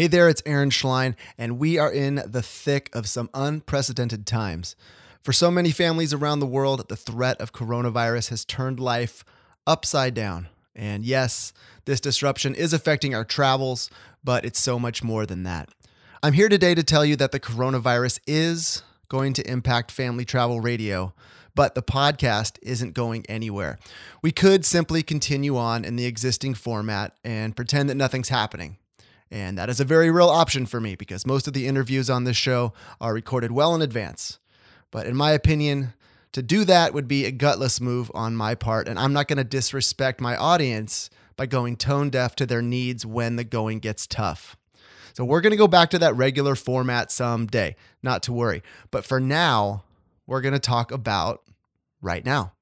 Hey there, it's Aaron Schlein, and we are in the thick of some unprecedented times. For so many families around the world, the threat of coronavirus has turned life upside down. And yes, this disruption is affecting our travels, but it's so much more than that. I'm here today to tell you that the coronavirus is going to impact family travel radio, but the podcast isn't going anywhere. We could simply continue on in the existing format and pretend that nothing's happening. And that is a very real option for me because most of the interviews on this show are recorded well in advance. But in my opinion, to do that would be a gutless move on my part, and I'm not going to disrespect my audience by going tone deaf to their needs when the going gets tough. So we're going to go back to that regular format someday, not to worry. But for now, we're going to talk about right now.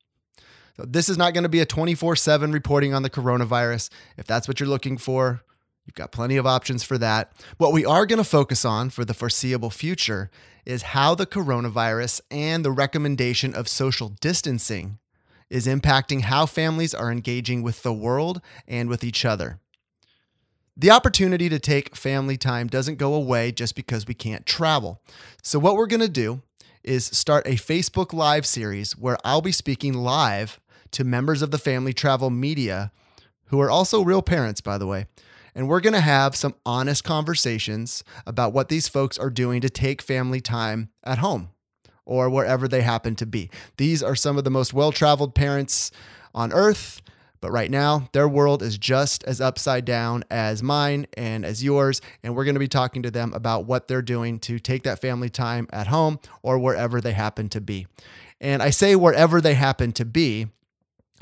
So this is not going to be a 24 7 reporting on the coronavirus. If that's what you're looking for, You've got plenty of options for that. What we are going to focus on for the foreseeable future is how the coronavirus and the recommendation of social distancing is impacting how families are engaging with the world and with each other. The opportunity to take family time doesn't go away just because we can't travel. So, what we're going to do is start a Facebook Live series where I'll be speaking live to members of the family travel media who are also real parents, by the way and we're going to have some honest conversations about what these folks are doing to take family time at home or wherever they happen to be. These are some of the most well traveled parents on earth. But right now, their world is just as upside down as mine and as yours. And we're going to be talking to them about what they're doing to take that family time at home or wherever they happen to be. And I say wherever they happen to be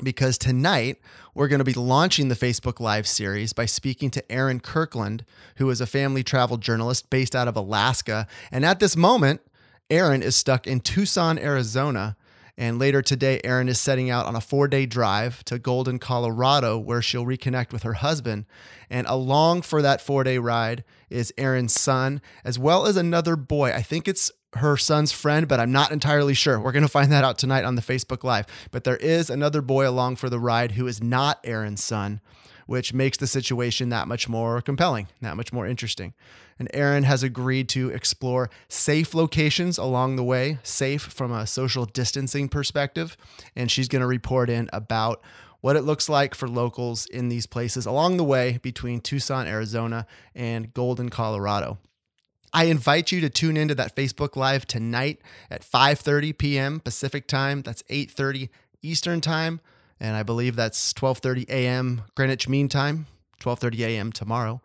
because tonight we're going to be launching the Facebook Live series by speaking to Erin Kirkland, who is a family travel journalist based out of Alaska. And at this moment, Erin is stuck in Tucson, Arizona. And later today, Erin is setting out on a four day drive to Golden, Colorado, where she'll reconnect with her husband. And along for that four day ride is Erin's son, as well as another boy. I think it's her son's friend, but I'm not entirely sure. We're going to find that out tonight on the Facebook Live. But there is another boy along for the ride who is not Erin's son, which makes the situation that much more compelling, that much more interesting. And Erin has agreed to explore safe locations along the way, safe from a social distancing perspective. And she's going to report in about what it looks like for locals in these places along the way between Tucson, Arizona, and Golden, Colorado. I invite you to tune into that Facebook Live tonight at 5:30 p.m. Pacific time. That's 8:30 Eastern time, and I believe that's 12:30 a.m. Greenwich Mean Time. 12:30 a.m. tomorrow.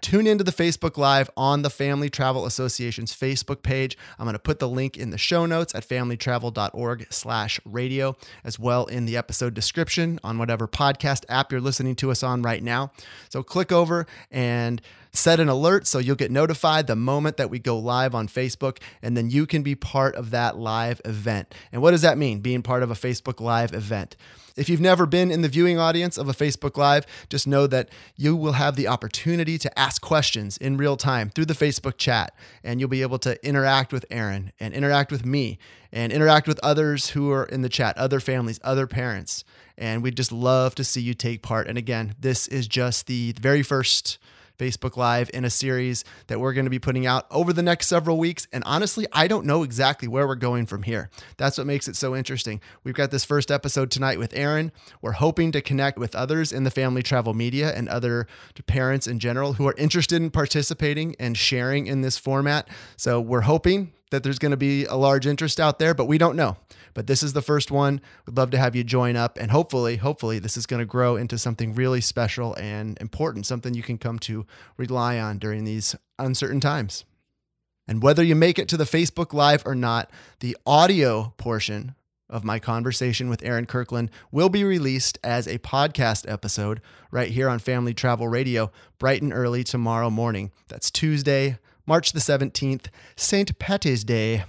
Tune into the Facebook Live on the Family Travel Association's Facebook page. I'm going to put the link in the show notes at familytravel.org slash radio, as well in the episode description on whatever podcast app you're listening to us on right now. So click over and set an alert so you'll get notified the moment that we go live on Facebook, and then you can be part of that live event. And what does that mean, being part of a Facebook Live event? If you've never been in the viewing audience of a Facebook Live, just know that you will have the opportunity to ask questions in real time through the Facebook chat, and you'll be able to interact with Erin and interact with me and interact with others who are in the chat, other families, other parents. And we'd just love to see you take part. And again, this is just the very first Facebook Live in a series that we're going to be putting out over the next several weeks. And honestly, I don't know exactly where we're going from here. That's what makes it so interesting. We've got this first episode tonight with Erin. We're hoping to connect with others in the family travel media and other parents in general who are interested in participating and sharing in this format. So we're hoping that there's going to be a large interest out there, but we don't know. But this is the first one. We'd love to have you join up. And hopefully, hopefully, this is going to grow into something really special and important, something you can come to rely on during these uncertain times. And whether you make it to the Facebook Live or not, the audio portion of my conversation with Erin Kirkland will be released as a podcast episode right here on Family Travel Radio, bright and early tomorrow morning. That's Tuesday, March the 17th, St. Patty's Day.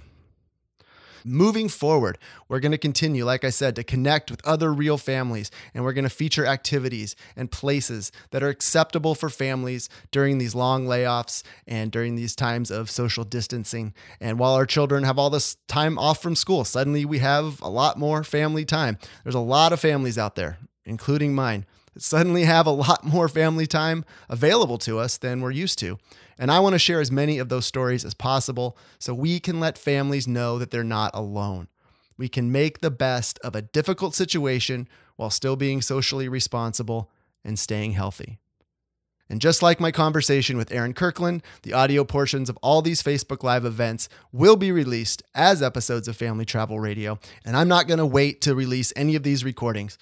Moving forward, we're going to continue, like I said, to connect with other real families, and we're going to feature activities and places that are acceptable for families during these long layoffs and during these times of social distancing. And while our children have all this time off from school, suddenly we have a lot more family time. There's a lot of families out there, including mine, suddenly have a lot more family time available to us than we're used to. And I want to share as many of those stories as possible so we can let families know that they're not alone. We can make the best of a difficult situation while still being socially responsible and staying healthy. And just like my conversation with Erin Kirkland, the audio portions of all these Facebook Live events will be released as episodes of Family Travel Radio. And I'm not going to wait to release any of these recordings.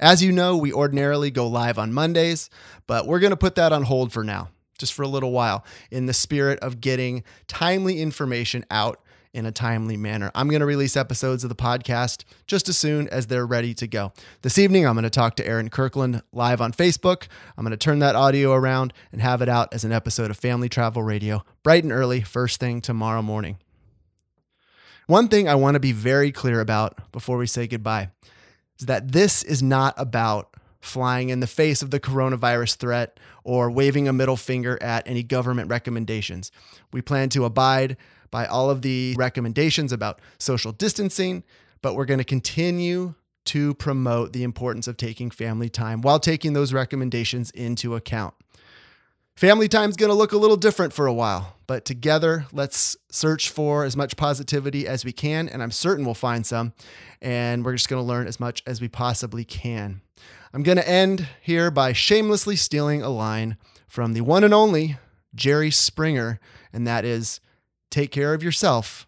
As you know, we ordinarily go live on Mondays, but we're going to put that on hold for now, just for a little while, in the spirit of getting timely information out in a timely manner. I'm going to release episodes of the podcast just as soon as they're ready to go. This evening, I'm going to talk to Erin Kirkland live on Facebook. I'm going to turn that audio around and have it out as an episode of Family Travel Radio, bright and early, first thing tomorrow morning. One thing I want to be very clear about before we say goodbye is that this is not about flying in the face of the coronavirus threat or waving a middle finger at any government recommendations. We plan to abide by all of the recommendations about social distancing, but we're going to continue to promote the importance of taking family time while taking those recommendations into account. Family time is going to look a little different for a while, but together, let's search for as much positivity as we can, and I'm certain we'll find some. And we're just going to learn as much as we possibly can. I'm going to end here by shamelessly stealing a line from the one and only Jerry Springer, and that is Take care of yourself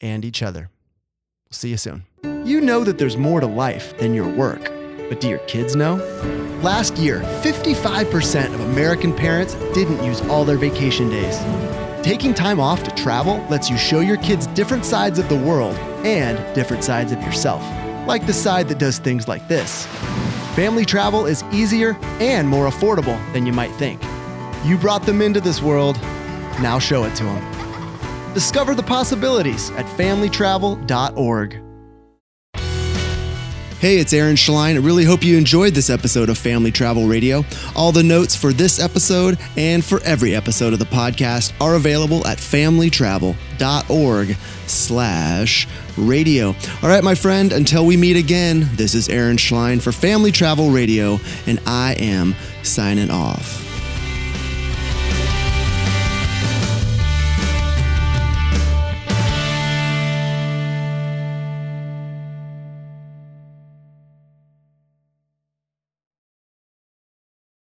and each other. We'll see you soon. You know that there's more to life than your work, but do your kids know? Last year, 55% of American parents didn't use all their vacation days. Taking time off to travel lets you show your kids different sides of the world and different sides of yourself, like the side that does things like this. Family travel is easier and more affordable than you might think. You brought them into this world, now show it to them. Discover the possibilities at familytravel.org. Hey, it's Aaron Schlein. I really hope you enjoyed this episode of Family Travel Radio. All the notes for this episode and for every episode of the podcast are available at familytravel.org slash radio. All right, my friend, until we meet again, this is Aaron Schlein for Family Travel Radio, and I am signing off.